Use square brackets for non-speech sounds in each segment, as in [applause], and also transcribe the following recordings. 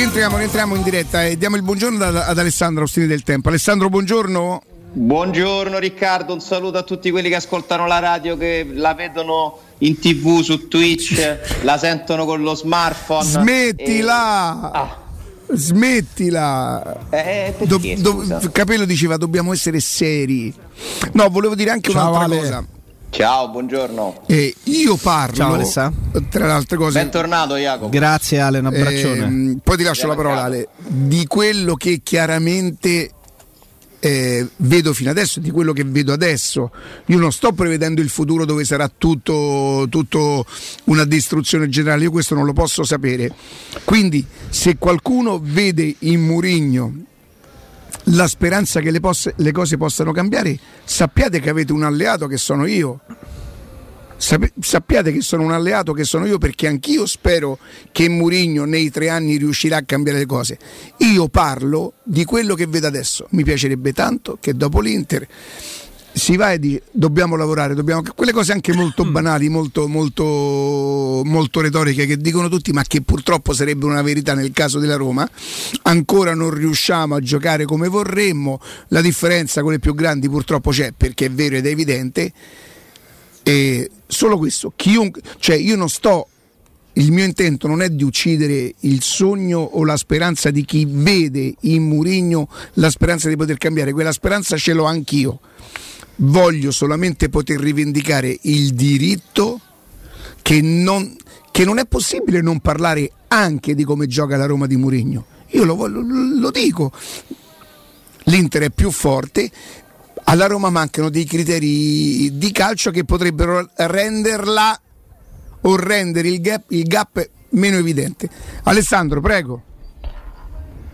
Rientriamo, rientriamo in diretta e diamo il buongiorno ad, ad Alessandro Ostini del Tempo. Alessandro, buongiorno. Buongiorno Riccardo, un saluto a tutti quelli che ascoltano la radio, che la vedono in tv, su Twitch, [laughs] la sentono con lo smartphone. Smettila! E... Ah. Smettila! Eh, do, do, Capello diceva dobbiamo essere seri. No, volevo dire anche Ciao, un'altra Ale. cosa. Ciao, buongiorno. Eh, io parlo, Ciao, Alessa. tra le altre cose. Bentornato Jacopo. Grazie Ale, un abbraccione. Eh, poi ti lascio la parola Ale. Di quello che chiaramente eh, vedo fino adesso, di quello che vedo adesso. Io non sto prevedendo il futuro dove sarà tutto, tutto, una distruzione generale, io questo non lo posso sapere. Quindi se qualcuno vede in Murigno la speranza che le, posse, le cose possano cambiare, sappiate che avete un alleato che sono io. sappiate che sono un alleato che sono io perché anch'io spero che Murigno nei tre anni riuscirà a cambiare le cose. Io parlo di quello che vedo adesso. Mi piacerebbe tanto che dopo l'Inter si va e dice dobbiamo lavorare, dobbiamo... quelle cose anche molto mm. banali, molto, molto, molto retoriche che dicono tutti, ma che purtroppo sarebbe una verità nel caso della Roma. Ancora non riusciamo a giocare come vorremmo, la differenza con le più grandi purtroppo c'è perché è vero ed è evidente. E solo questo, chiunque, cioè io non sto il mio intento non è di uccidere il sogno o la speranza di chi vede in Murigno la speranza di poter cambiare, quella speranza ce l'ho anch'io voglio solamente poter rivendicare il diritto che non, che non è possibile non parlare anche di come gioca la Roma di Mourinho. Io lo, lo, lo dico, l'Inter è più forte, alla Roma mancano dei criteri di calcio che potrebbero renderla o rendere il gap, il gap meno evidente. Alessandro, prego.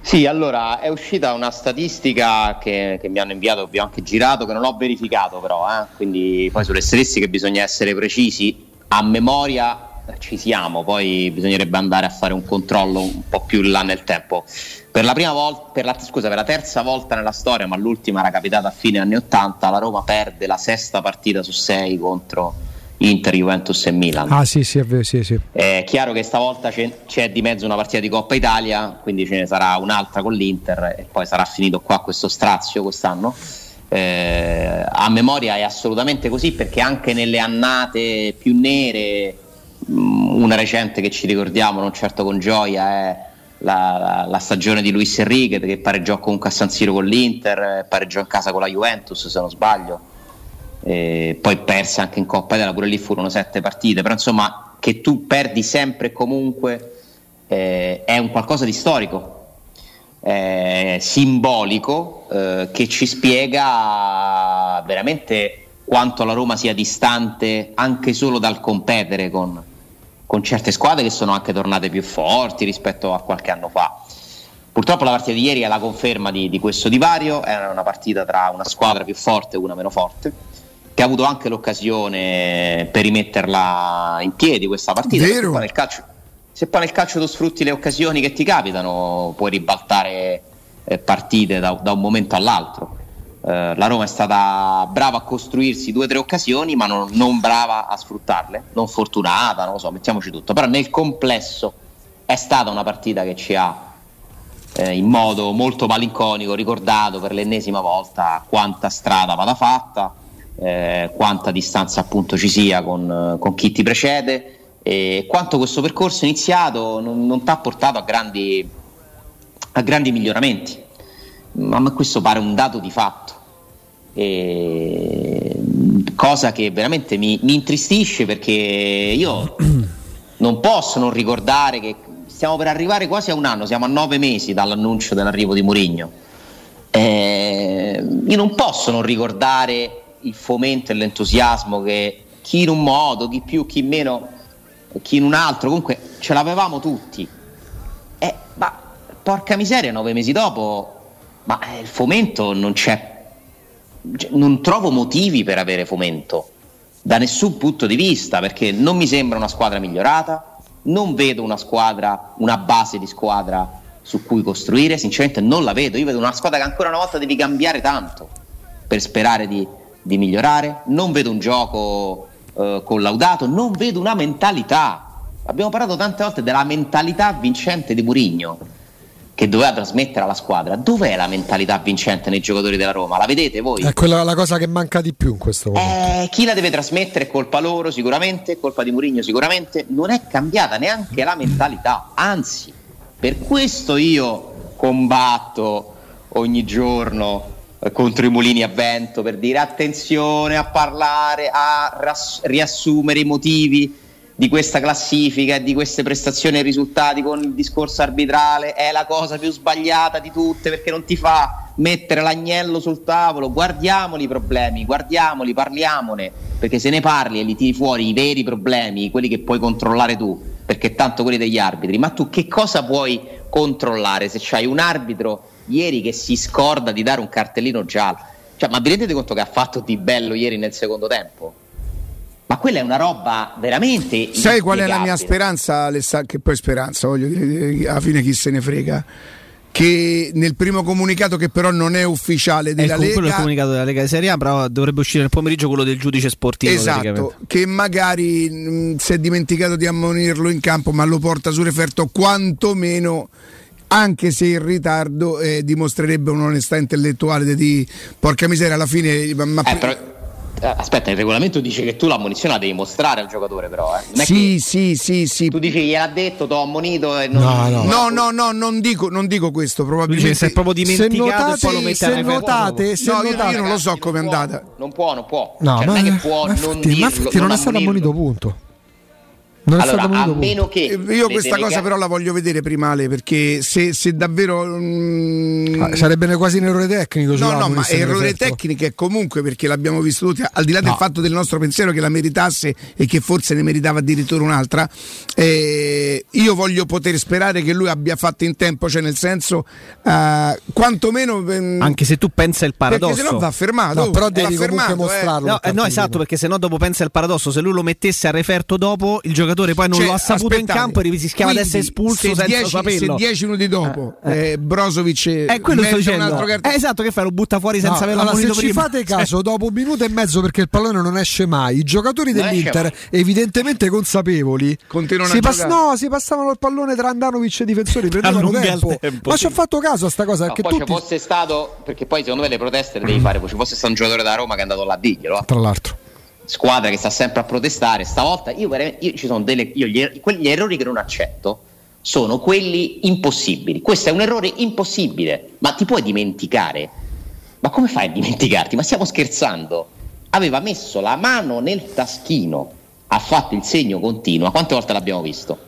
Sì, allora è uscita una statistica che, che mi hanno inviato, vi ho anche girato, che non ho verificato però, eh? quindi poi sulle statistiche bisogna essere precisi, a memoria ci siamo, poi bisognerebbe andare a fare un controllo un po' più in là nel tempo. Per la prima volta, per la, scusa, per la terza volta nella storia, ma l'ultima era capitata a fine anni 80, la Roma perde la sesta partita su sei contro Inter, Juventus e Milan. Ah sì, sì, è vero, sì, sì. È chiaro che stavolta c'è, c'è, di mezzo una partita di Coppa Italia, quindi ce ne sarà un'altra con l'Inter e poi sarà finito qua questo strazio quest'anno. Eh, a memoria è assolutamente così perché anche nelle annate più nere, mm, una recente che ci ricordiamo non certo con gioia è la, la, la stagione di Luis Enrique che pareggiò comunque a San Siro con l'Inter, pareggiò in casa con la Juventus se non sbaglio eh, poi perse anche in Coppa Italia, pure lì furono sette partite, però insomma che tu perdi sempre e comunque eh, è un qualcosa di storico, eh, simbolico, eh, che ci spiega veramente quanto la Roma sia distante anche solo dal competere con, con certe squadre che sono anche tornate più forti rispetto a qualche anno fa. Purtroppo la partita di ieri è la conferma di, di questo divario, era una partita tra una squadra più forte e una meno forte che ha avuto anche l'occasione per rimetterla in piedi questa partita. Se, calcio, se poi nel calcio tu sfrutti le occasioni che ti capitano, puoi ribaltare eh, partite da, da, un momento all'altro. Eh, la Roma è stata brava a costruirsi due o tre occasioni, ma non, non, brava a sfruttarle, non fortunata, non lo so, mettiamoci tutto. Però nel complesso è stata una partita che ci ha eh, in modo molto malinconico ricordato per l'ennesima volta quanta strada vada fatta eh, quanta distanza appunto ci sia con, con, chi ti precede e quanto questo percorso iniziato non, non ti ha portato a grandi, a grandi miglioramenti. Ma a questo pare un dato di fatto. E, cosa che veramente mi, mi intristisce perché io [clears throat] non posso non ricordare che stiamo per arrivare quasi a un anno, siamo a nove mesi dall'annuncio dell'arrivo di Mourinho. Eh, io non posso non ricordare il fomento e l'entusiasmo che chi in un modo, chi più, chi meno, chi in un altro, comunque ce l'avevamo tutti. Eh, ma porca miseria, nove mesi dopo, ma eh, il fomento non c'è, cioè, non trovo motivi per avere fomento da nessun punto di vista, perché non mi sembra una squadra migliorata, non vedo una squadra, una base di squadra su cui costruire, sinceramente non la vedo, io vedo una squadra che ancora una volta devi cambiare tanto per sperare di, di migliorare, non vedo un gioco eh, collaudato, non vedo una mentalità. Abbiamo parlato tante volte della mentalità vincente di Murigno. che doveva trasmettere alla squadra, dov'è la mentalità vincente nei giocatori della Roma? La vedete voi? È quella la cosa che manca di più in questo momento. Eh, chi la deve trasmettere è colpa loro sicuramente, è colpa di Mourinho sicuramente, non è cambiata neanche la mentalità, anzi, per questo io combatto ogni giorno contro i mulini a vento per dire attenzione a parlare, a riassumere i motivi di questa classifica e di queste prestazioni e risultati con il discorso arbitrale. È la cosa più sbagliata di tutte perché non ti fa mettere l'agnello sul tavolo. Guardiamoli i problemi, guardiamoli, parliamone, perché se ne parli e li tiri fuori i veri problemi, quelli che puoi controllare tu, perché tanto quelli degli arbitri, ma tu che cosa puoi controllare? Se c'hai un arbitro ieri che si scorda di dare un cartellino giallo? Cioè, ma vi rendete conto che ha fatto di bello ieri nel secondo tempo? Ma quella è una roba veramente. Sai qual è la mia speranza, Alessà? Che poi speranza, voglio dire, alla fine chi se ne frega. Che nel primo comunicato, che però non è ufficiale della è Lega, quello è il comunicato della Lega di Serie A, però dovrebbe uscire nel pomeriggio quello del giudice sportivo. Esatto, che magari mh, si è dimenticato di ammonirlo in campo, ma lo porta su referto quantomeno anche se in ritardo eh, dimostrerebbe un'onestà intellettuale di porca miseria alla fine ma, eh, però eh, aspetta, il regolamento dice che tu l'ammonizione la devi mostrare al giocatore, però. Eh. Sì, sì, sì, sì. Tu dici gliel'ha detto, ti ho ammonito. E non... No, no, no, no, no, non, dico, non dico questo. Probabilmente si è proprio dimenticato se notate, poi lo mette se notate, se no, notate, io, non lo so come è andata. Non può, non può. No, cioè, ma, non è che può ma non infatti, dirlo, ma infatti non, non è stato ammonito, punto. Non allora, a meno che eh, io questa cosa però la voglio vedere prima Ale perché se, se davvero mm, ah, sarebbe quasi un errore tecnico no no ma errore tecnico è comunque perché l'abbiamo visto tutti al di là no. del fatto del nostro pensiero che la meritasse e che forse ne meritava addirittura un'altra eh, io voglio poter sperare che lui abbia fatto in tempo cioè nel senso eh, quantomeno ehm, anche se tu pensa il paradosso. perché se no va fermato. No, però devi comunque fermato, mostrarlo eh. no, eh, no esatto perché se no dopo pensa il paradosso. Se lui lo mettesse a referto dopo il giocatore giocatore poi non cioè, lo ha saputo aspettate, in campo e rischiava di essere espulso senza dieci, saperlo. Se 10 minuti dopo eh, eh. eh Brozovic è quello sto dicendo. un altro cart- eh, esatto, che fai? Lo butta fuori senza no, averlo allora, se prima. ci fate caso, dopo un minuto e mezzo perché il pallone non esce mai, i giocatori non dell'Inter evidentemente consapevoli continuano si a pass- No, si passavano il pallone tra Andanovic e i difensori, [laughs] prendevano tempo. tempo. Ma sì. ci ho fatto caso a sta cosa no, che poi tutti... ci fosse stato perché poi secondo me le proteste le devi fare, poi ci fosse stato un giocatore da Roma che è andato là a dirglielo. Tra l'altro squadra che sta sempre a protestare, stavolta io, io ci sono delle, io gli, er-, gli errori che non accetto sono quelli impossibili. Questo è un errore impossibile, ma ti puoi dimenticare? Ma come fai a dimenticarti? Ma stiamo scherzando? Aveva messo la mano nel taschino, ha fatto il segno continuo. Quante volte l'abbiamo visto?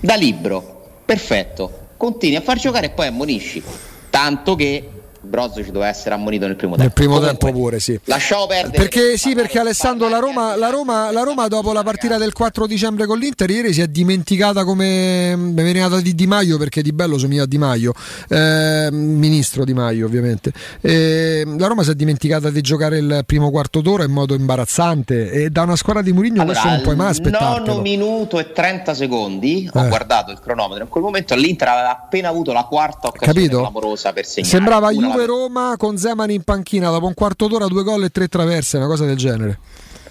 Da libro, perfetto. Continui a far giocare e poi ammonisci. Tanto che Brozovic doveva essere ammonito nel primo tempo. Nel primo Comunque, tempo pure, sì. Lasciamo perdere. Perché sì, perché Alessandro la Roma, la, Roma, la Roma, dopo la partita del 4 dicembre con l'Inter ieri si è dimenticata come veniva di Di Maio perché Di Bello somiglia a Di Maio, eh, ministro Di Maio ovviamente. Eh, la Roma si è dimenticata di giocare il primo quarto d'ora in modo imbarazzante e da una squadra di Murigno allora, questo non puoi mai aspettare. 9 minuto e 30 secondi, ho eh. guardato il cronometro, in quel momento l'Inter aveva appena avuto la quarta occasione Capito? clamorosa per segnare. Sembrava Juve Juve-Roma con Zeman in panchina dopo un quarto d'ora, due gol e tre traverse, una cosa del genere.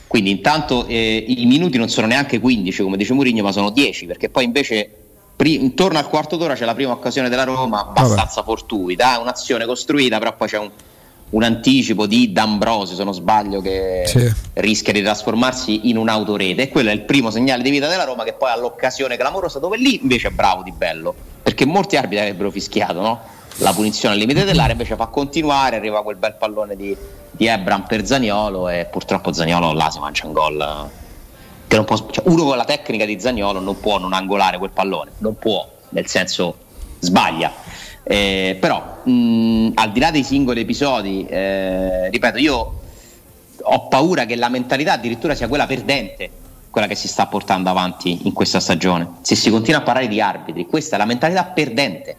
Quindi intanto eh, i minuti non sono neanche 15 come dice Mourinho, ma sono 10 perché poi invece pri- intorno al quarto d'ora c'è la prima occasione della Roma, abbastanza Vabbè. fortuita, eh, un'azione costruita, però poi c'è un, un anticipo di D'Ambrosio, se non sbaglio, che sì. rischia di trasformarsi in un'autorete. E quello è il primo segnale di vita della Roma che poi ha l'occasione clamorosa, dove lì invece è bravo di bello, perché molti arbitri avrebbero fischiato, no? La punizione al limite dell'area, invece fa continuare, arriva quel bel pallone di, di Ebram per Zagnolo e purtroppo Zagnolo là si mangia un gol. Che può, cioè uno con la tecnica di Zagnolo non può non angolare quel pallone, non può, nel senso sbaglia. Eh, però mh, al di là dei singoli episodi, eh, ripeto, io ho paura che la mentalità addirittura sia quella perdente, quella che si sta portando avanti in questa stagione. Se si continua a parlare di arbitri, questa è la mentalità perdente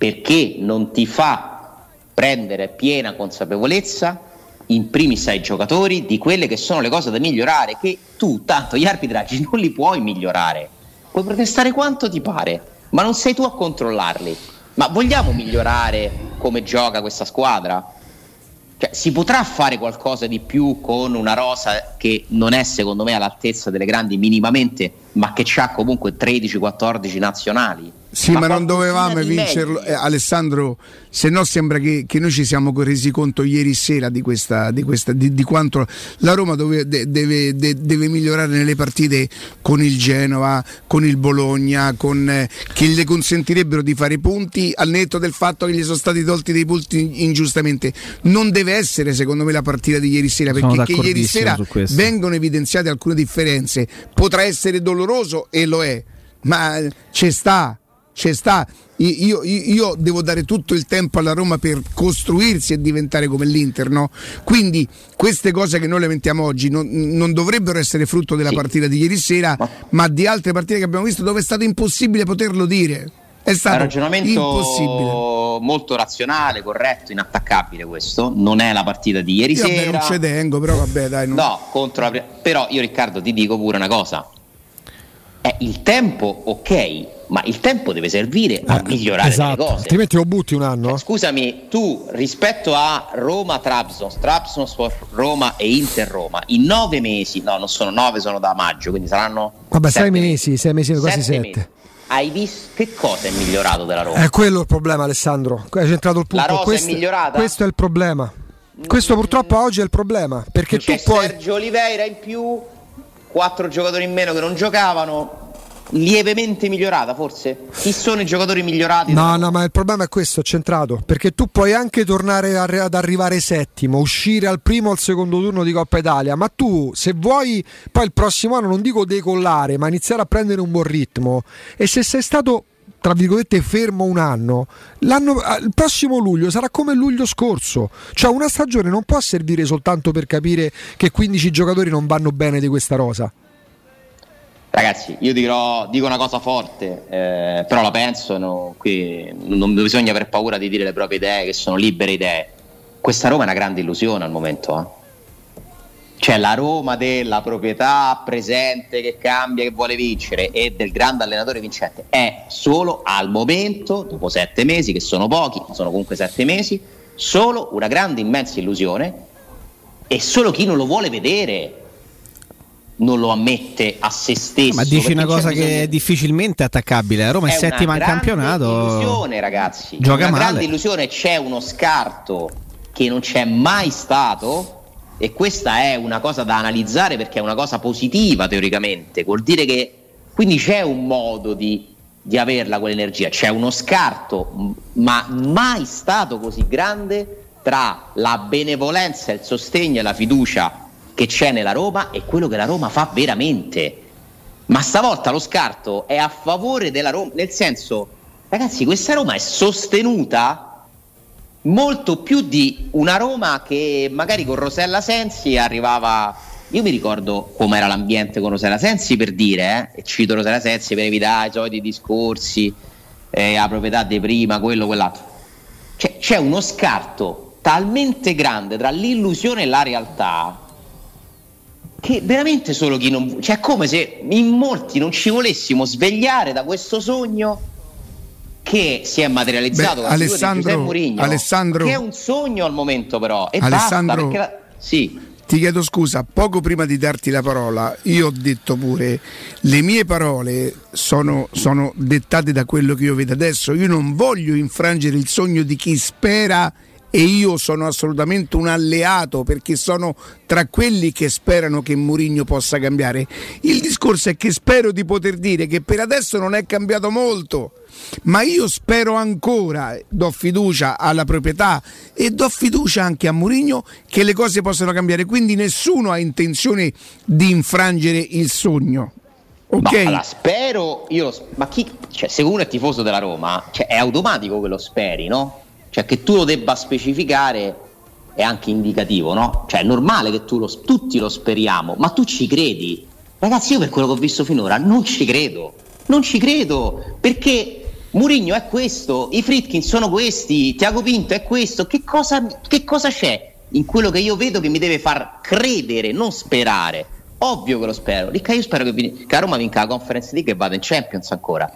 perché non ti fa prendere piena consapevolezza in primis ai giocatori di quelle che sono le cose da migliorare, che tu tanto gli arbitraggi non li puoi migliorare, puoi protestare quanto ti pare, ma non sei tu a controllarli. Ma vogliamo migliorare come gioca questa squadra? Cioè, si potrà fare qualcosa di più con una rosa che non è secondo me all'altezza delle grandi minimamente, ma che ha comunque 13-14 nazionali? Sì, ma, ma non dovevamo vincerlo. Eh, Alessandro, se no sembra che, che, noi ci siamo resi conto ieri sera di, questa, di, questa, di, di quanto la Roma dove, de, deve, de, deve, migliorare nelle partite con il Genova, con il Bologna, con, eh, che le consentirebbero di fare punti al netto del fatto che gli sono stati tolti dei punti ingiustamente. Non deve essere secondo me la partita di ieri sera perché che ieri sera vengono evidenziate alcune differenze. Potrà essere doloroso e lo è, ma ci sta c'è sta. Io, io, io, devo dare tutto il tempo alla Roma per costruirsi e diventare come l'Inter, no? Quindi queste cose che noi lamentiamo oggi non, non dovrebbero essere frutto della partita di ieri sera, ma... di altre partite che abbiamo visto dove è stato impossibile poterlo dire. È stato un ragionamento impossibile. molto razionale, corretto, inattaccabile questo. Non è la partita di ieri io sera. Vabbè, non ci tengo, però vabbè, dai. Non... No, contro la... però io Riccardo ti dico pure una cosa. È il tempo, ok, ma il tempo deve servire a eh, migliorare esatto. le cose. Altrimenti lo butti un anno. Eh, scusami, tu rispetto a Roma, Trabzon, Trabzon, Roma e Inter Roma, in nove mesi, no, non sono nove, sono da maggio, quindi saranno. Vabbè, sei mesi, sei mesi, quasi sette. Mesi. Hai visto che cosa è migliorato della Roma? È quello il problema, Alessandro. Hai centrato il punto. La rosa questo, è migliorata? Questo è il problema. Questo purtroppo oggi è il problema. Perché C'è tu puoi. Sergio Oliveira in più, quattro giocatori in meno che non giocavano lievemente migliorata forse? Chi sono i giocatori migliorati? No, no, ma il problema è questo, centrato, perché tu puoi anche tornare ad arrivare settimo, uscire al primo o al secondo turno di Coppa Italia, ma tu se vuoi poi il prossimo anno non dico decollare, ma iniziare a prendere un buon ritmo e se sei stato tra virgolette fermo un anno, il prossimo luglio sarà come luglio scorso, cioè una stagione non può servire soltanto per capire che 15 giocatori non vanno bene di questa rosa. Ragazzi, io dirò, dico una cosa forte, eh, però la penso, no, qui non bisogna aver paura di dire le proprie idee, che sono libere idee. Questa Roma è una grande illusione al momento. Eh? Cioè la Roma della proprietà presente che cambia, che vuole vincere e del grande allenatore vincente è solo al momento, dopo sette mesi, che sono pochi, ma sono comunque sette mesi, solo una grande immensa illusione e solo chi non lo vuole vedere non lo ammette a se stesso. Ma dici una cosa che è difficilmente attaccabile. La Roma è, è settima in campionato. È una illusione, ragazzi. Gioca una male. grande illusione. C'è uno scarto che non c'è mai stato. E questa è una cosa da analizzare perché è una cosa positiva teoricamente. Vuol dire che quindi c'è un modo di, di averla quell'energia. C'è uno scarto, ma mai stato così grande tra la benevolenza, il sostegno e la fiducia che c'è nella Roma e quello che la Roma fa veramente. Ma stavolta lo scarto è a favore della Roma, nel senso, ragazzi, questa Roma è sostenuta molto più di una Roma che magari con Rosella Sensi arrivava. Io mi ricordo com'era l'ambiente con Rosella Sensi per dire, eh, e cito Rosella Sensi per evitare i soliti discorsi, eh, la proprietà di prima, quello, quell'altro. Cioè, c'è uno scarto talmente grande tra l'illusione e la realtà che veramente solo chi non... cioè è come se in molti non ci volessimo svegliare da questo sogno che si è materializzato Beh, Alessandro, Murigno, Alessandro, che è un sogno al momento però e Alessandro, basta la... sì. ti chiedo scusa poco prima di darti la parola io ho detto pure le mie parole sono, sono dettate da quello che io vedo adesso io non voglio infrangere il sogno di chi spera e io sono assolutamente un alleato perché sono tra quelli che sperano che Mourinho possa cambiare. Il discorso è che spero di poter dire che per adesso non è cambiato molto, ma io spero ancora, do fiducia alla proprietà e do fiducia anche a Mourinho che le cose possano cambiare, quindi nessuno ha intenzione di infrangere il sogno. Ok. No, allora, spero, io lo, ma chi, cioè, se uno è tifoso della Roma, cioè, è automatico che lo speri, no? Cioè che tu lo debba specificare è anche indicativo, no? Cioè è normale che lo, tutti lo speriamo, ma tu ci credi? Ragazzi, io per quello che ho visto finora non ci credo. Non ci credo perché Murigno è questo, i Fritkin sono questi, Tiago Pinto è questo. Che cosa, che cosa c'è in quello che io vedo che mi deve far credere, non sperare? Ovvio che lo spero. Ricca, io spero che, che a Roma vinca la Conference League e vada in Champions ancora.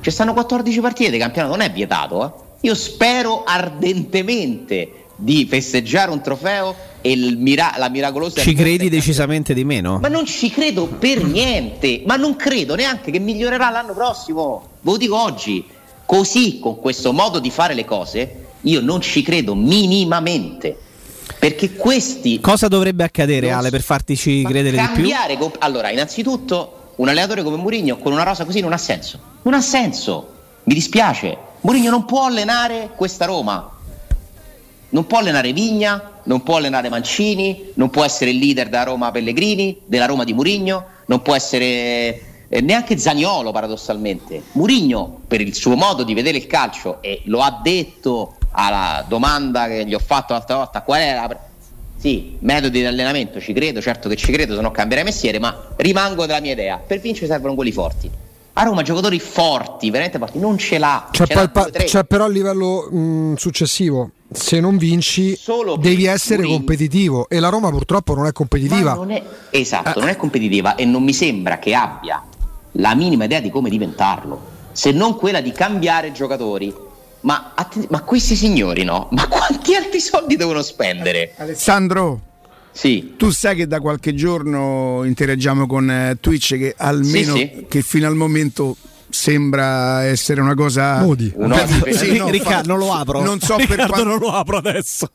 Ci stanno 14 partite di campionato, non è vietato, eh? Io spero ardentemente di festeggiare un trofeo e mira- la miracolosa ci credi decisamente di meno ma non ci credo per niente ma non credo neanche che migliorerà l'anno prossimo ve lo dico oggi Così, con questo modo di fare le cose, io non ci credo minimamente. Perché questi. Cosa dovrebbe accadere, Ale, per farti credere di più? Comp- allora, innanzitutto, un allenatore come Mourinho con una rosa così non ha senso. Non ha senso. Mi dispiace. Mourinho non può allenare questa Roma. Non può allenare Vigna, non può allenare Mancini, non può essere il leader della Roma Pellegrini, della Roma di Mourinho, non può essere eh, neanche Zagnolo paradossalmente. Mourinho per il suo modo di vedere il calcio e lo ha detto alla domanda che gli ho fatto l'altra volta, qual è la... Sì, metodi di allenamento, ci credo, certo che ci credo, se no cambierei mestiere, ma rimango della mia idea. Per vincere servono quelli forti. A Roma giocatori forti, veramente forti, non ce l'ha. C'è, ce pa- c'è però a livello mh, successivo, se non vinci Solo devi essere Mourinho. competitivo e la Roma purtroppo non è competitiva. Non è, esatto, eh. non è competitiva e non mi sembra che abbia la minima idea di come diventarlo, se non quella di cambiare giocatori ma, att- ma questi signori no? Ma quanti altri soldi devono spendere? Alessandro, sì. Tu sai che da qualche giorno interagiamo con eh, Twitch che almeno sì, sì. che fino al momento sembra essere una cosa Modi. sì, no, Riccardo non lo apro. Non so Riccardo per quanto non lo apro adesso.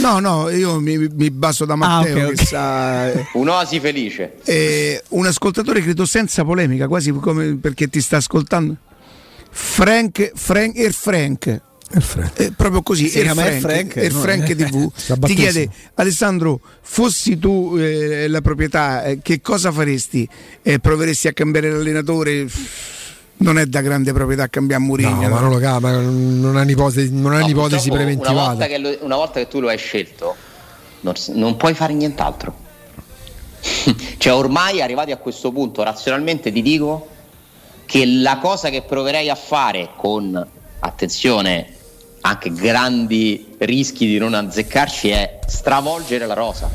No, no, io mi, mi baso da Matteo ah, okay, okay. sa. Eh. Un'oasi felice. Eh, un ascoltatore, credo senza polemica, quasi come perché ti sta ascoltando. Frank, Frank, Air Frank. È proprio così, si Air Frank, Frank, Air Frank no, TV ti chiede Alessandro, fossi tu eh, la proprietà, eh, che cosa faresti? Eh, proveresti a cambiare l'allenatore? Non è da grande proprietà cambiare Mourinho. No, ma non lo cambia, non ha un'ipotesi, non ha no, un'ipotesi preventivata. Una volta, lo, una volta, che tu lo hai scelto, non, non puoi fare nient'altro. [laughs] cioè, ormai arrivati a questo punto, razionalmente ti dico che la cosa che proverei a fare con attenzione anche grandi rischi di non azzeccarci è stravolgere la rosa.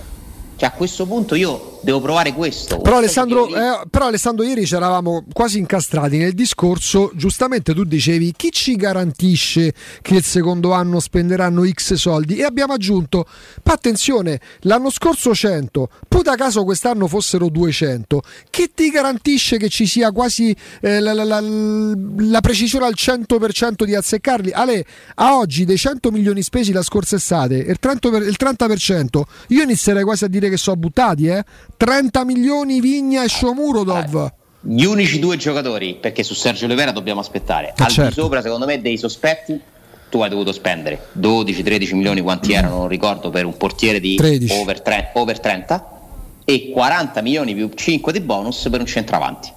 Cioè a questo punto io devo provare questo. Però Alessandro, eh, però Alessandro, ieri ci eravamo quasi incastrati nel discorso. Giustamente tu dicevi chi ci garantisce che il secondo anno spenderanno X soldi? E abbiamo aggiunto, ma attenzione, l'anno scorso 100, poi da caso quest'anno fossero 200. Chi ti garantisce che ci sia quasi eh, la, la, la, la, precisione al 100% di azzeccarli? Ale, a oggi dei 100 milioni spesi la scorsa estate, il 30%, il 30% io inizierei quasi a dire dire che sono buttati, eh? 30 milioni Vigna e Shomurodov. Eh, gli unici due giocatori, perché su Sergio Oliveira dobbiamo aspettare, eh al certo. di sopra secondo me dei sospetti tu hai dovuto spendere 12-13 milioni quanti mm. erano, non ricordo, per un portiere di over, tre, over 30 e 40 milioni più 5 di bonus per un centravanti.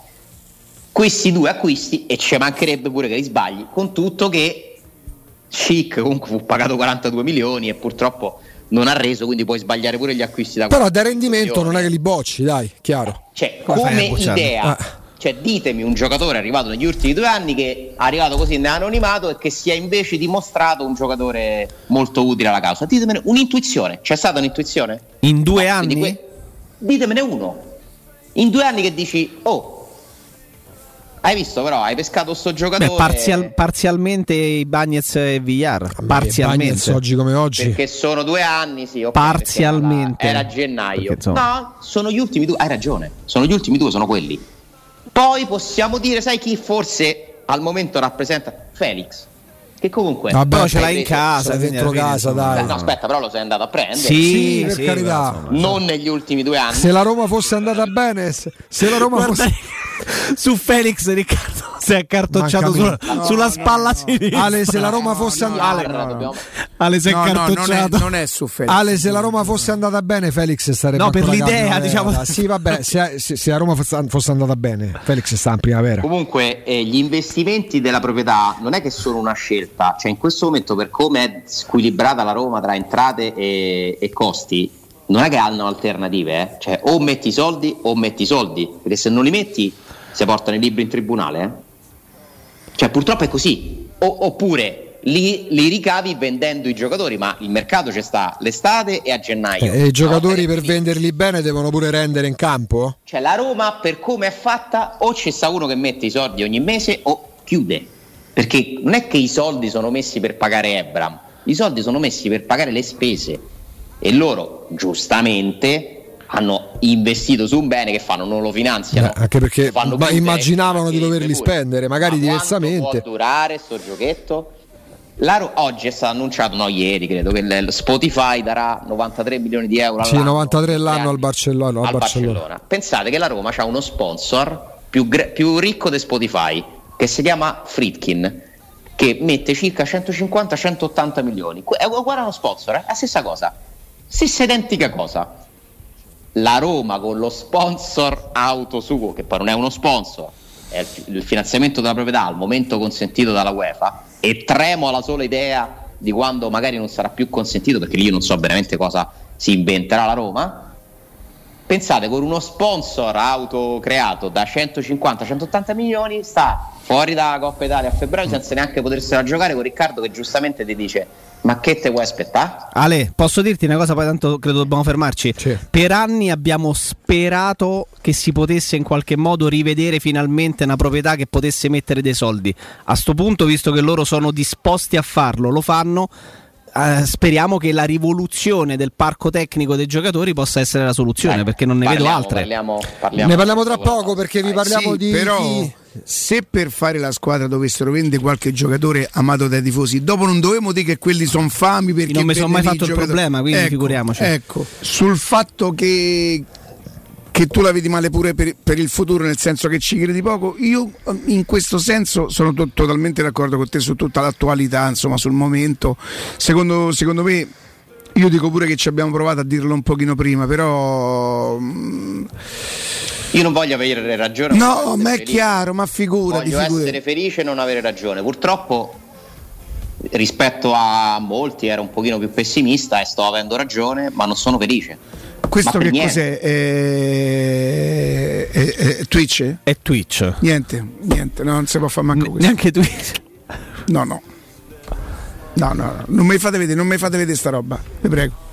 Questi due acquisti, e ci mancherebbe pure che li sbagli, con tutto che Chic comunque fu pagato 42 milioni e purtroppo non ha reso, quindi puoi sbagliare pure gli acquisti da Però da rendimento non è che li bocci, dai, chiaro. Cioè, come idea, ah. cioè, ditemi un giocatore arrivato negli ultimi due anni che è arrivato così nell'anonimato e che si è invece dimostrato un giocatore molto utile alla causa. Ditemene un'intuizione, c'è stata un'intuizione? In due no, anni? Que- ditemene uno. In due anni che dici, oh, hai visto però, hai pescato sto giocatore. Beh, parzial, parzialmente i Bagnets e Villar. Parzialmente. Bagnets oggi come oggi. Perché sono due anni, sì. Okay, parzialmente. Era, era gennaio. Perché, no, sono gli ultimi due. Hai ragione. Sono gli ultimi due, sono quelli. Poi possiamo dire, sai chi forse al momento rappresenta? Felix. Che comunque Vabbè, però ce l'hai in casa, dentro casa, dai. No, aspetta, però lo sei andato a prendere. Sì, sì per sì, carità. Non negli ultimi due anni. Se la Roma fosse andata bene, se la Roma Guarda, fosse [laughs] su Felix Riccardo [laughs] si è accartocciato sulla, no, sulla spalla no, sinistra. Ale, se la Roma fosse andata Ale, si è accartocciato. Non è, non è, su Felix. Ale, se la Roma fosse andata bene, Felix starebbe No, per l'idea, diciamo. Sì, vabbè, se, se, se, la Roma fosse andata bene, Felix sta in primavera. Comunque, eh, gli investimenti della proprietà non è che sono una scelta, cioè in questo momento per come è squilibrata la Roma tra entrate e, e costi, non è che hanno alternative, eh? cioè o metti i soldi o metti i soldi, perché se non li metti si portano i libri in tribunale. Eh? Cioè, purtroppo è così. O, oppure li, li, ricavi vendendo i giocatori, ma il mercato c'è sta l'estate e a gennaio. Eh, e i giocatori no, per venderli bene devono pure rendere in campo? Cioè, la Roma, per come è fatta, o c'è sta uno che mette i soldi ogni mese o chiude. Perché non è che i soldi sono messi per pagare Ebram, i soldi sono messi per pagare le spese. E loro, giustamente, hanno investito su un bene che fanno, non lo finanziano. Beh, anche perché ma immaginavano di doverli spendere, magari ma diversamente. può durare questo giochetto? Ro- oggi è stato annunciato, no, ieri credo, che Spotify darà 93 milioni di euro all'anno. Sì, 93 l'anno al Barcellona. Al al Barcellona. Barcellona. Pensate che la Roma ha uno sponsor più, gre- più ricco di Spotify, che si chiama Fritkin, che mette circa 150-180 milioni. È uguale a uno sponsor, è eh? la stessa cosa. Stessa identica cosa. La Roma con lo sponsor auto suo, che poi non è uno sponsor, è il finanziamento della proprietà al momento consentito dalla UEFA e tremo alla sola idea di quando magari non sarà più consentito perché io non so veramente cosa si inventerà la Roma pensate con uno sponsor autocreato da 150-180 milioni sta fuori dalla Coppa Italia a febbraio senza neanche potersela giocare con Riccardo che giustamente ti dice ma che te vuoi aspettare? Ale, posso dirti una cosa, poi tanto credo dobbiamo fermarci. Sì. Per anni abbiamo sperato che si potesse in qualche modo rivedere finalmente una proprietà che potesse mettere dei soldi. A questo punto, visto che loro sono disposti a farlo, lo fanno Uh, speriamo che la rivoluzione del parco tecnico dei giocatori possa essere la soluzione, eh, perché non ne parliamo, vedo altre. Parliamo, parliamo ne parliamo tra poco perché vi parliamo sì, di. Però, se per fare la squadra dovessero vendere qualche giocatore amato dai tifosi, dopo non dovremmo dire che quelli sono fami perché non mi sono mai fatto il problema, quindi ecco, figuriamoci. Ecco, sul fatto che che tu la vedi male pure per, per, il futuro, nel senso che ci credi poco. Io in questo senso sono to- totalmente d'accordo con te su tutta l'attualità, insomma, sul momento. Secondo, secondo, me, io dico pure che ci abbiamo provato a dirlo un pochino prima, però. Mm, io non voglio avere ragione. No, ma è felice. chiaro, ma figurati. Voglio figurati. essere felice e non avere ragione. Purtroppo rispetto a molti ero un pochino più pessimista e sto avendo ragione, ma non sono felice. Questo che niente. cos'è? È... È, è, Twitch? È Twitch. Niente, niente, no, non si può fare manco questo. Neanche Twitch. No, no. No, no, non mi fate vedere, non mi fate vedere sta roba, vi prego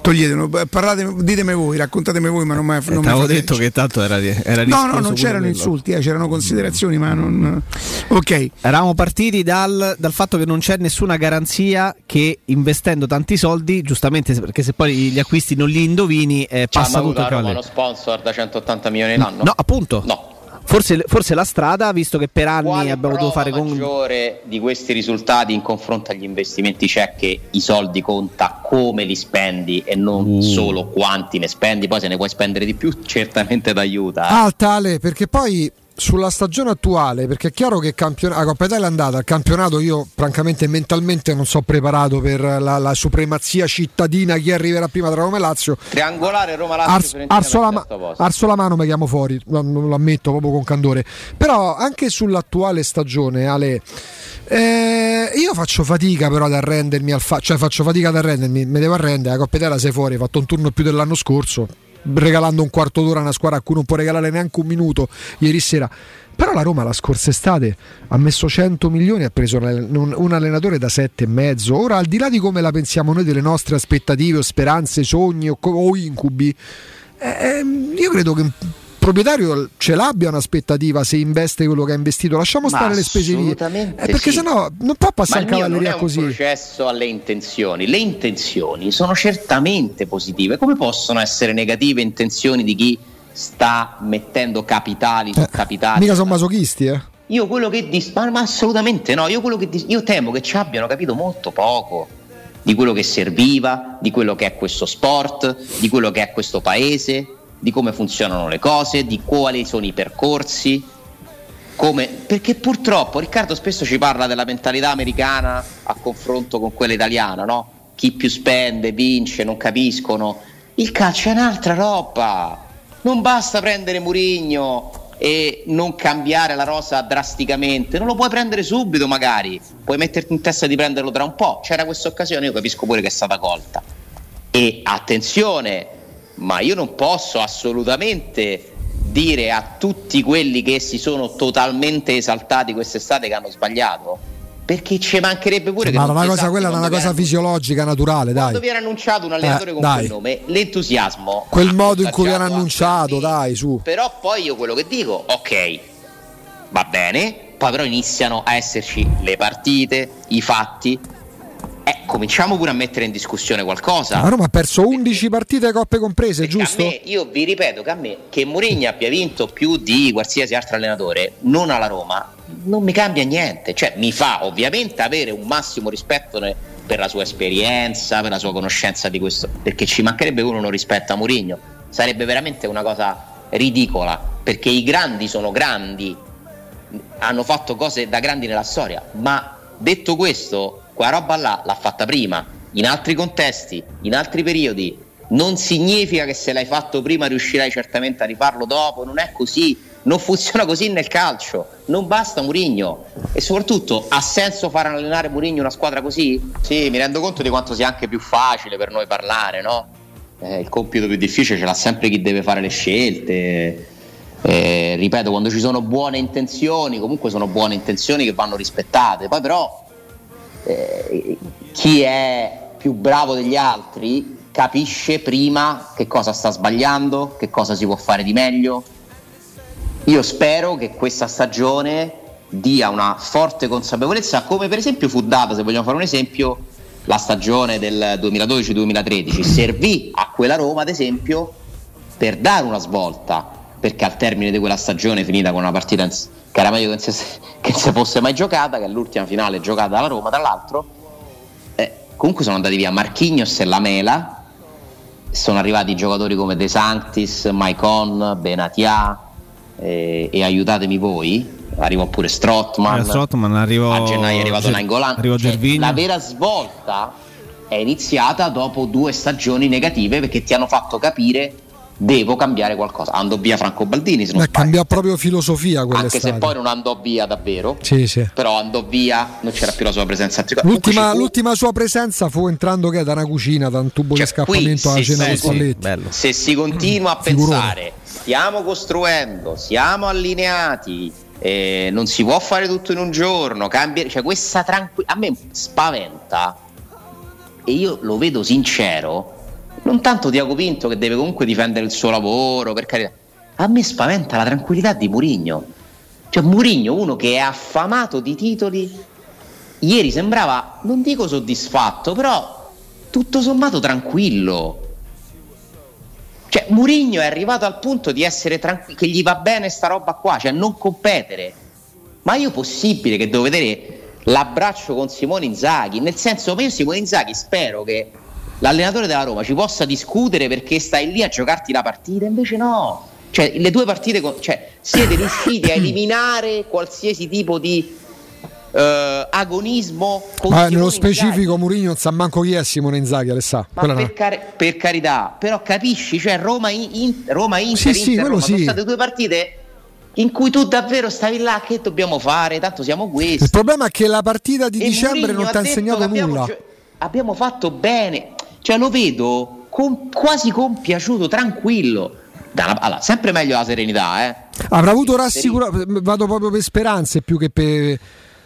toglietelo, parlate, ditemi voi, raccontatemi voi, ma non mi non Avevo detto che tanto era, era No, no, non c'erano insulti, eh, c'erano considerazioni, ma non. Ok. Eravamo partiti dal, dal, fatto che non c'è nessuna garanzia che investendo tanti soldi, giustamente perché se poi gli acquisti non li indovini, eh, passa tutto il cavallo. uno sponsor da 180 milioni l'anno? No, appunto. No. Forse, forse, la strada, visto che per anni Quale abbiamo dovuto fare con. maggiore di questi risultati in confronto agli investimenti c'è che i soldi conta come li spendi e non uh. solo quanti ne spendi, poi se ne puoi spendere di più certamente ti aiuta. Eh. Ah, tale, perché poi sulla stagione attuale, perché è chiaro che campion- la Coppa Italia è andata, al campionato io francamente mentalmente non sono preparato per la, la, supremazia cittadina, chi arriverà prima tra Roma e Lazio. Triangolare Roma-Lazio. Ars- arso, la ma- arso la mano mi chiamo fuori, non lo ammetto proprio con candore. Però anche sull'attuale stagione, Ale... Eh, io faccio fatica però ad arrendermi al fatto, cioè faccio fatica ad arrendermi, mi devo arrendere, la Coppa Italia sei fuori, hai fatto un turno più dell'anno scorso, regalando un quarto d'ora a una squadra a cui non può regalare neanche un minuto ieri sera. Però la Roma la scorsa estate ha messo 100 milioni ha preso un allenatore da 7,5. Ora, al di là di come la pensiamo noi delle nostre aspettative o speranze, sogni o, o incubi, eh, ehm, io credo che proprietario ce l'abbia un'aspettativa se investe quello che ha investito. Lasciamo Ma stare le spese vie. Eh, perché sì. sennò non può passare in cavalleria così. È un processo alle intenzioni. Le intenzioni sono certamente positive. Come possono essere negative intenzioni di chi sta mettendo capitali su eh, capitali? Mica sono masochisti, eh. Io quello che dis- ma, ma assolutamente no, io, quello che dis- io temo che ci abbiano capito molto poco di quello che serviva, di quello che è questo sport, di quello che è questo paese di come funzionano le cose, di quali sono i percorsi. Come, perché purtroppo Riccardo spesso ci parla della mentalità americana a confronto con quella italiana, no? Chi più spende, vince, non capiscono. Il calcio è un'altra roba. Non basta prendere Murigno e non cambiare la rosa drasticamente, non lo puoi prendere subito magari, puoi metterti in testa di prenderlo tra un po'. C'era questa occasione, io capisco pure che è stata colta. E attenzione, ma io non posso assolutamente dire a tutti quelli che si sono totalmente esaltati quest'estate che hanno sbagliato perché ci mancherebbe pure ma che ma una cosa quella è una cosa fisiologica naturale dai. Quando viene annunciato un allenatore eh, con dai. quel nome l'entusiasmo quel modo in cui viene annunciato dai su. Però poi io quello che dico ok va bene poi però iniziano a esserci le partite i fatti eh, cominciamo pure a mettere in discussione qualcosa. La Roma ha perso 11 partite coppe comprese, Perché giusto? a me- io vi ripeto che a me che Mourinho abbia vinto più di qualsiasi altro allenatore, non alla Roma, non mi cambia niente. Cioè, mi fa ovviamente avere un massimo rispetto ne- per la sua esperienza, per la sua conoscenza di questo. Perché ci mancherebbe uno non rispetta Mourinho. Sarebbe veramente una cosa ridicola. Perché i grandi sono grandi, hanno fatto cose da grandi nella storia. Ma detto questo, quella roba là l'ha fatta prima, in altri contesti, in altri periodi. Non significa che se l'hai fatto prima riuscirai certamente a rifarlo dopo, non è così. Non funziona così nel calcio, non basta Murigno e soprattutto ha senso far allenare Murigno una squadra così? Sì, mi rendo conto di quanto sia anche più facile per noi parlare, no? Eh, il compito più difficile ce l'ha sempre chi deve fare le scelte. Eh, ripeto, quando ci sono buone intenzioni, comunque sono buone intenzioni che vanno rispettate. Poi però eh, chi è più bravo degli altri capisce prima che cosa sta sbagliando, che cosa si può fare di meglio. Io spero che questa stagione dia una forte consapevolezza, come per esempio fu data, se vogliamo fare un esempio, la stagione del 2012-2013. Servì a quella Roma, ad esempio, per dare una svolta, perché al termine di quella stagione finita con una partita ins- che era meglio che non si, [laughs] che si fosse mai giocata, che è l'ultima finale giocata dalla Roma, tra l'altro, eh, comunque sono andati via Marchignos e Lamela, sono arrivati giocatori come De Sanctis, Maicon, Benatia eh, e aiutatemi voi, arrivò pure Strottman, Eh, Strootman, arrivò- a gennaio è arrivato Ger- arrivò Cioè, la vera svolta è iniziata dopo due stagioni negative perché ti hanno fatto capire devo cambiare qualcosa. Andò via Franco Baldini, se non Beh, cambiò proprio filosofia anche se poi non andò via davvero. Sì, sì. Però andò via, non c'era più la sua presenza. L'ultima, fu- l'ultima sua presenza fu entrando che da una cucina, da un tubo Cioè, di scappamento qui, alla sì, cena sì, con sì, Spalletti. bello. se si continua a [clears throat] Figurone. pensare stiamo costruendo, siamo allineati, eh, non si può fare tutto in un giorno, cambia, cioè questa tranquillità a me spaventa e io lo vedo sincero, non tanto Diaco Pinto che deve comunque difendere il suo lavoro, per carità, a me spaventa la tranquillità di Murigno. Cioè Murigno, uno che è affamato di titoli, ieri sembrava, non dico soddisfatto, però tutto sommato tranquillo. Cioè, Murigno è arrivato al punto di essere tranquillo, che gli va bene sta roba qua, cioè non competere. Ma io possibile che devo vedere l'abbraccio con Simone Inzaghi? Nel senso, io Simone Inzaghi spero che l'allenatore della Roma ci possa discutere perché stai lì a giocarti la partita, invece no. Cioè, le due partite, con- cioè, siete riusciti a [clears throat] eliminare qualsiasi tipo di eh, agonismo con Ma nello specifico Mourinho non sa manco chi è Simone Inzaghi, Alessà. No. per, cari- per carità, però capisci, cioè Roma, in, in- Roma Inter, Sì, sì, Inter, Roma, sono sì. state due partite in cui tu davvero stavi là, che dobbiamo fare? Tanto siamo questi. Il problema è che la partita di E dicembre Mourinho non ti ha insegnato abbiamo nulla. gio- Abbiamo fatto bene, cioè lo vedo com- quasi compiaciuto, tranquillo. Una- allora, sempre meglio la serenità, eh. Avrà avuto rassicurazioni, vado proprio per speranze più che per,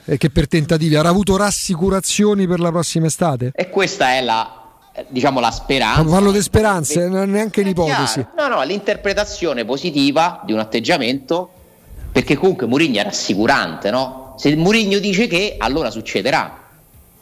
eh, che per tentativi. Avrà avuto rassicurazioni per la prossima estate? E questa è la, diciamo, la speranza. Parlo di speranze, non è neanche È un'ipotesi. chiaro. No, no, l'interpretazione positiva di un atteggiamento, perché comunque Mourinho è rassicurante, no? Se Mourinho dice che, allora succederà.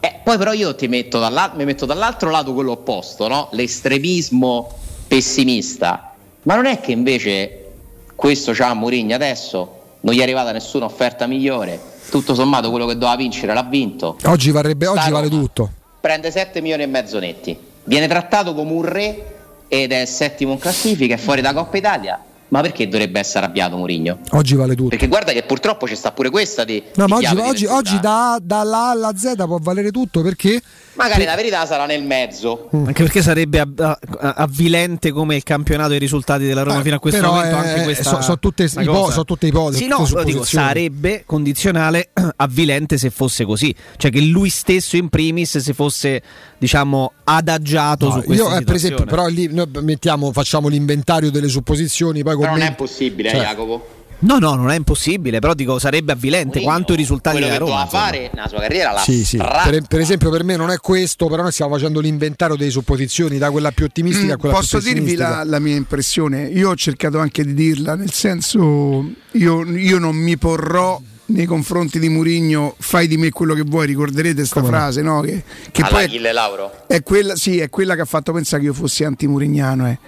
Eh, poi però io ti metto dall'al- mi metto dall'altro lato quello opposto, no? L'estremismo pessimista. Ma non è che invece questo c'ha Mourinho adesso, non gli è arrivata nessuna offerta migliore, tutto sommato quello che doveva vincere l'ha vinto. Oggi, varrebbe, oggi vale tutto. Prende 7 milioni e mezzo netti. Viene trattato come un re ed è settimo in classifica, è fuori da Coppa Italia. Ma perché dovrebbe essere arrabbiato Mourinho? Oggi vale tutto. Perché guarda che purtroppo ci sta pure questa di, No, di ma oggi, oggi, oggi da, dalla A alla Z può valere tutto perché Magari la verità sarà nel mezzo. Anche perché sarebbe ab- a- avvilente come il campionato e i risultati della Roma Eh, fino a questo però, momento. eh, Anche questa so- so tutte ipo- so tutte ipotesi, Sì, no, dico, sarebbe condizionale [clears throat] avvilente se fosse così. Cioè che lui stesso in primis si fosse, diciamo, adagiato No, su questa io, eh, per esempio, situazione. però lì noi mettiamo, facciamo l'inventario delle supposizioni, poi Però non è commenti- possibile, Cioè, eh, Jacopo. No, no, non è impossibile, però dico sarebbe avvilente Mourinho, quanto i risultati quello della che Roma. fare nella sua carriera la Sì, sì. Per, per esempio, per me non è questo, però noi stiamo facendo l'inventario delle supposizioni, da quella più ottimistica a Mm, quella Posso più dirvi pessimistica. la, la mia impressione? Io ho cercato anche di dirla, nel senso io, io non mi porrò nei confronti di Murigno fai di me quello che vuoi, ricorderete questa frase, no? Che, che poi All'Achille Lauro. è quella, sì, è quella che ha fatto pensare che io fossi anti-murignano. eh.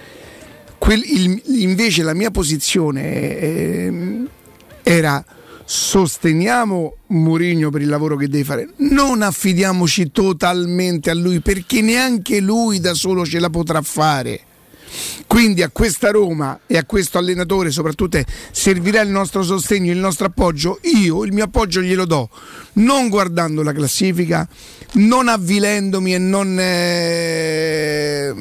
Quel- il- invece la mia posizione eh, era sosteniamo Mourinho per il lavoro che deve fare, non affidiamoci totalmente a lui perché neanche lui da solo ce la potrà fare. Quindi a questa Roma e a questo allenatore soprattutto servirà il nostro sostegno, il nostro appoggio. Io il mio appoggio glielo do, non guardando la classifica, non avvilendomi e non eh,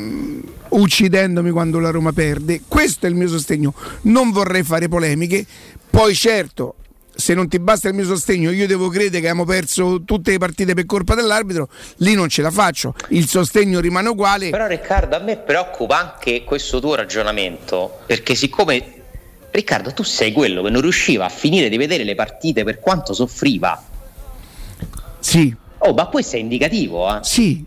uccidendomi quando la Roma perde. Questo è il mio sostegno. Non vorrei fare polemiche. Poi certo, se non ti basta il mio sostegno, io devo credere che abbiamo perso tutte le partite per colpa dell'arbitro, lì non ce la faccio. Il sostegno rimane uguale. Però Riccardo, a me preoccupa anche questo tuo ragionamento, perché siccome Riccardo tu sei quello che non riusciva a finire di vedere le partite per quanto soffriva. Sì, Oh, ma questo è indicativo, eh? sì.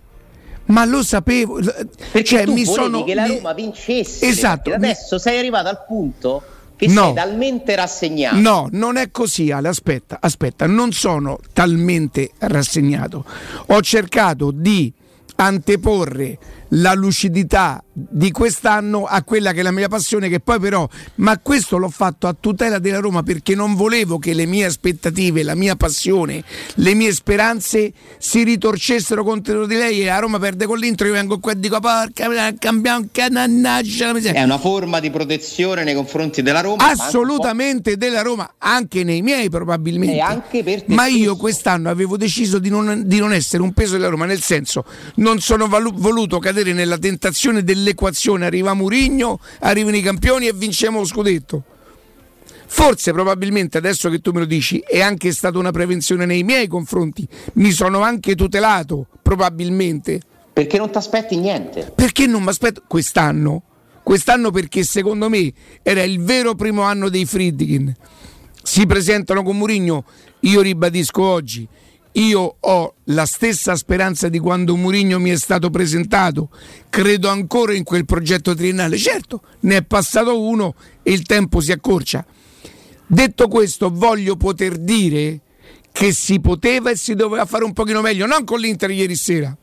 Ma lo sapevo, Perché cioè, tu mi sono che la Roma vincesse. Esatto, mi- Adesso sei arrivato al punto che No. sei talmente rassegnato. No, non è così, Ale. Aspetta, aspetta, non sono talmente rassegnato. Ho cercato di anteporre la lucidità di quest'anno a quella che è la mia passione, che poi però, ma questo l'ho fatto a tutela della Roma perché non volevo che le mie aspettative, la mia passione, le mie speranze si ritorcessero contro di lei e a Roma perde con l'intro. Io vengo qua e dico porca, cambiamo canannaggia la miseria. È una forma di protezione nei confronti della Roma. assolutamente della Roma, anche nei miei probabilmente. E anche per te Ma io stesso. quest'anno avevo deciso di non, di non essere un peso della Roma, nel senso non sono valu- voluto cadere nella tentazione dell'equazione, arriva Murigno, arrivano i campioni e vinciamo lo scudetto. Forse probabilmente adesso che tu me lo dici è anche stata una prevenzione nei miei confronti, mi sono anche tutelato probabilmente. Perché non ti aspetti niente. Perché non mi aspetto quest'anno? Quest'anno perché secondo me era il vero primo anno dei Friedkin. Si presentano con Murigno, io ribadisco oggi, io ho la stessa speranza di quando Murigno mi è stato presentato, credo ancora in quel progetto triennale. Certo, ne è passato uno e il tempo si accorcia. Detto questo, voglio poter dire che si poteva e si doveva fare un pochino meglio, non con l'Inter ieri sera,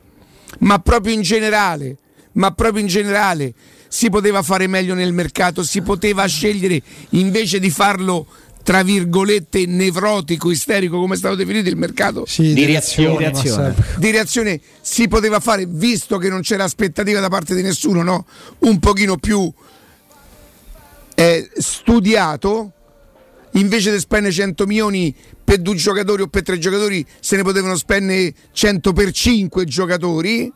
ma proprio in generale, ma proprio in generale si poteva fare meglio nel mercato, si poteva scegliere invece di farlo tra virgolette nevrotico, isterico, come è stato definito il mercato Sì, Di reazione. ma sempre. di reazione si poteva fare visto che non c'era aspettativa da parte di nessuno, no? Un pochino più eh, studiato. Invece di spendere 100 milioni per due giocatori o per tre giocatori, se ne potevano spendere 100 per 5 giocatori.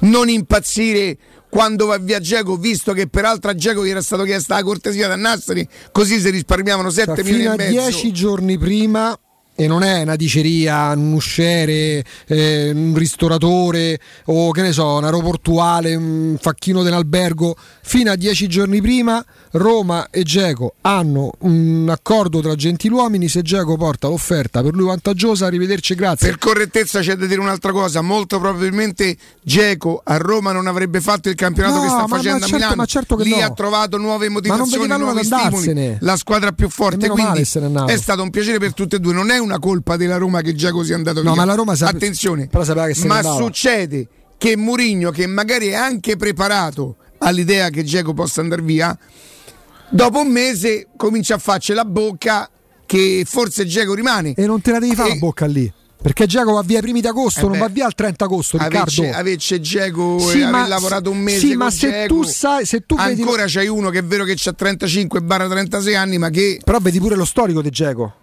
Non impazzire quando va via Geco, visto che peraltro a Geco gli era stato chiesta la cortesia da Nassari, così si risparmiavano 7 Cioè, milioni fino e mezzo. dieci giorni prima e non è una diceria, un usciere, eh, un ristoratore o che ne so, un aeroportuale, un facchino dell'albergo. Fino a dieci giorni prima Roma e Geco hanno un accordo tra gentiluomini. Se Geco porta l'offerta per lui vantaggiosa, arrivederci, grazie. Per correttezza c'è da dire un'altra cosa, molto probabilmente Geco a Roma non avrebbe fatto il campionato No, che sta ma- ma facendo certo- a Milano, ma certo che lì no. ha trovato nuove motivazioni, nuovi stimoli, la squadra più forte, meno male quindi è stato un piacere per tutte e due, non è una colpa della Roma che Geco sia andato No, via. ma la Roma sape- Attenzione, ma succede che Murigno che magari è anche preparato all'idea che Geco possa andare via, dopo un mese comincia a farci la bocca che forse Geco rimane. E non te la devi fare E- la bocca lì. Perché Giacomo va via i primi d'agosto, Eh non va via il 30 agosto, Riccardo. Avesse, Geco Sì, e aver lavorato un mese sì, ma se Dzeko, tu sai- se tu vedi- ancora c'hai uno che è vero che ha 35-36 anni ma che Però vedi pure lo storico di Geco.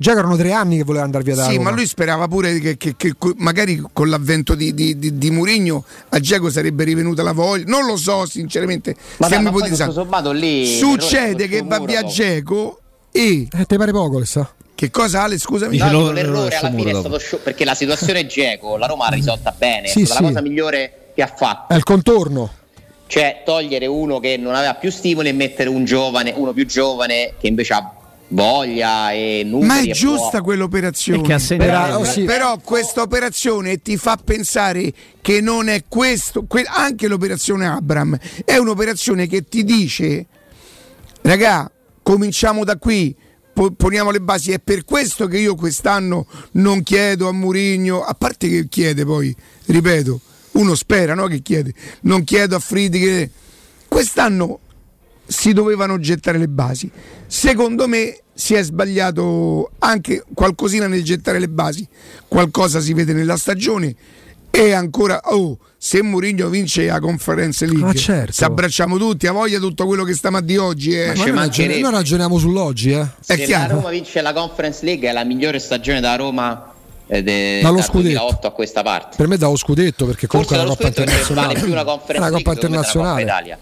Geco erano tre anni che voleva andare via da sì, Roma. ma lui sperava pure che, che- che magari con l'avvento di, di, di, di Murigno a Geco sarebbe rivenuta la voglia. Non lo so, sinceramente. Ma, dai, stiamo ma poi ipotizzando. tutto sommato lì Succede che va muro via. Geco e Eh, te pare poco, le sa. che cosa Ale? Scusami. No, dico, l'errore alla fine è stato sciò- perché la situazione Geco la Roma ha risolta bene, Sì, è stata sì. la cosa migliore che ha fatto. È il contorno. Cioè togliere uno che non aveva più stimoli e mettere un giovane, uno più giovane che invece ha voglia e numeri Ma è giusta può- quell'operazione. Però- oh, sì. Però questa operazione ti fa pensare che non è questo, que- anche l'operazione Abram è un'operazione che ti dice, raga, cominciamo da qui, po- poniamo le basi. È per questo che io quest'anno non chiedo a Murigno, a parte che chiede poi, ripeto, uno spera no, che chiede, non chiedo a Fridi che quest'anno si dovevano gettare le basi. Secondo me si è sbagliato anche qualcosina nel gettare le basi, qualcosa si vede nella stagione e ancora oh, se Mourinho vince la Conference League ah, certo. ci abbracciamo tutti a voglia tutto quello che stiamo a di oggi eh. Ma noi, ragione, noi ragioniamo sull'oggi eh. se è chiaro. la Roma vince la Conference League è la migliore stagione da Roma eh, de, dallo scudetto a questa parte per me dallo scudetto perché comunque Forse la Coppa internazionale vale più una Conference [laughs] una Coppa internazionale Italia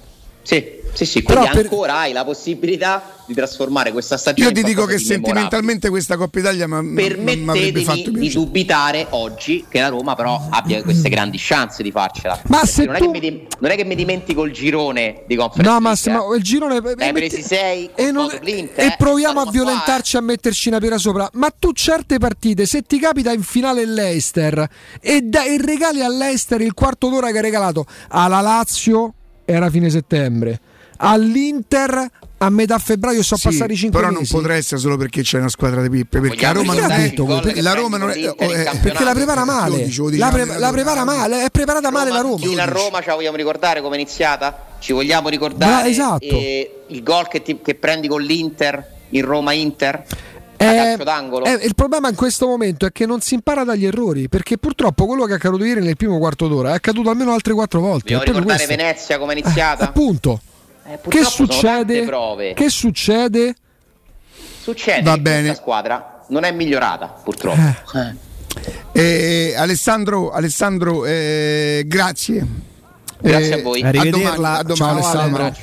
sì sì, sì, quindi Però ancora per... hai la possibilità di trasformare questa stagione. Io ti dico che sentimentalmente questa Coppa Italia mi permettetemi fatto di dubitare oggi che la Roma però abbia queste grandi chance di farcela. Ma se non, tu... è mi, non, è che mi, dimentico il girone di conferenza. No, ma il girone eh, presi sei e, non... e proviamo a violentarci a metterci una pera sopra. Ma tu certe partite, se ti capita in finale l'Eister e, da... e regali all'Eister il quarto d'ora che hai regalato alla Lazio era fine settembre. all'Inter a metà febbraio sono sì, passati 5 però mesi. non potrà essere solo perché c'è una squadra di pippe perché a Roma non detto perché la Roma non è, oh, eh, perché la prepara male. dicevo, la, pre- la, prepara male è preparata Roma, male la Roma la Roma ce la vogliamo ricordare come è iniziata? Ci vogliamo ricordare Beh, esatto. eh, il gol che, ti, che prendi con l'Inter in Roma-Inter eh, eh, il problema in questo momento è che non si impara dagli errori perché purtroppo quello che è accaduto ieri nel primo quarto d'ora è accaduto almeno altre quattro volte. Vogliamo ricordare questo. Venezia come è iniziata? Eh, appunto. Eh, che succede? Che succede? Succede Va bene. questa squadra non è migliorata, purtroppo. Eh. Eh, Alessandro, Alessandro eh, grazie. Grazie a voi. A domani, a domani. Ciao Alessandro.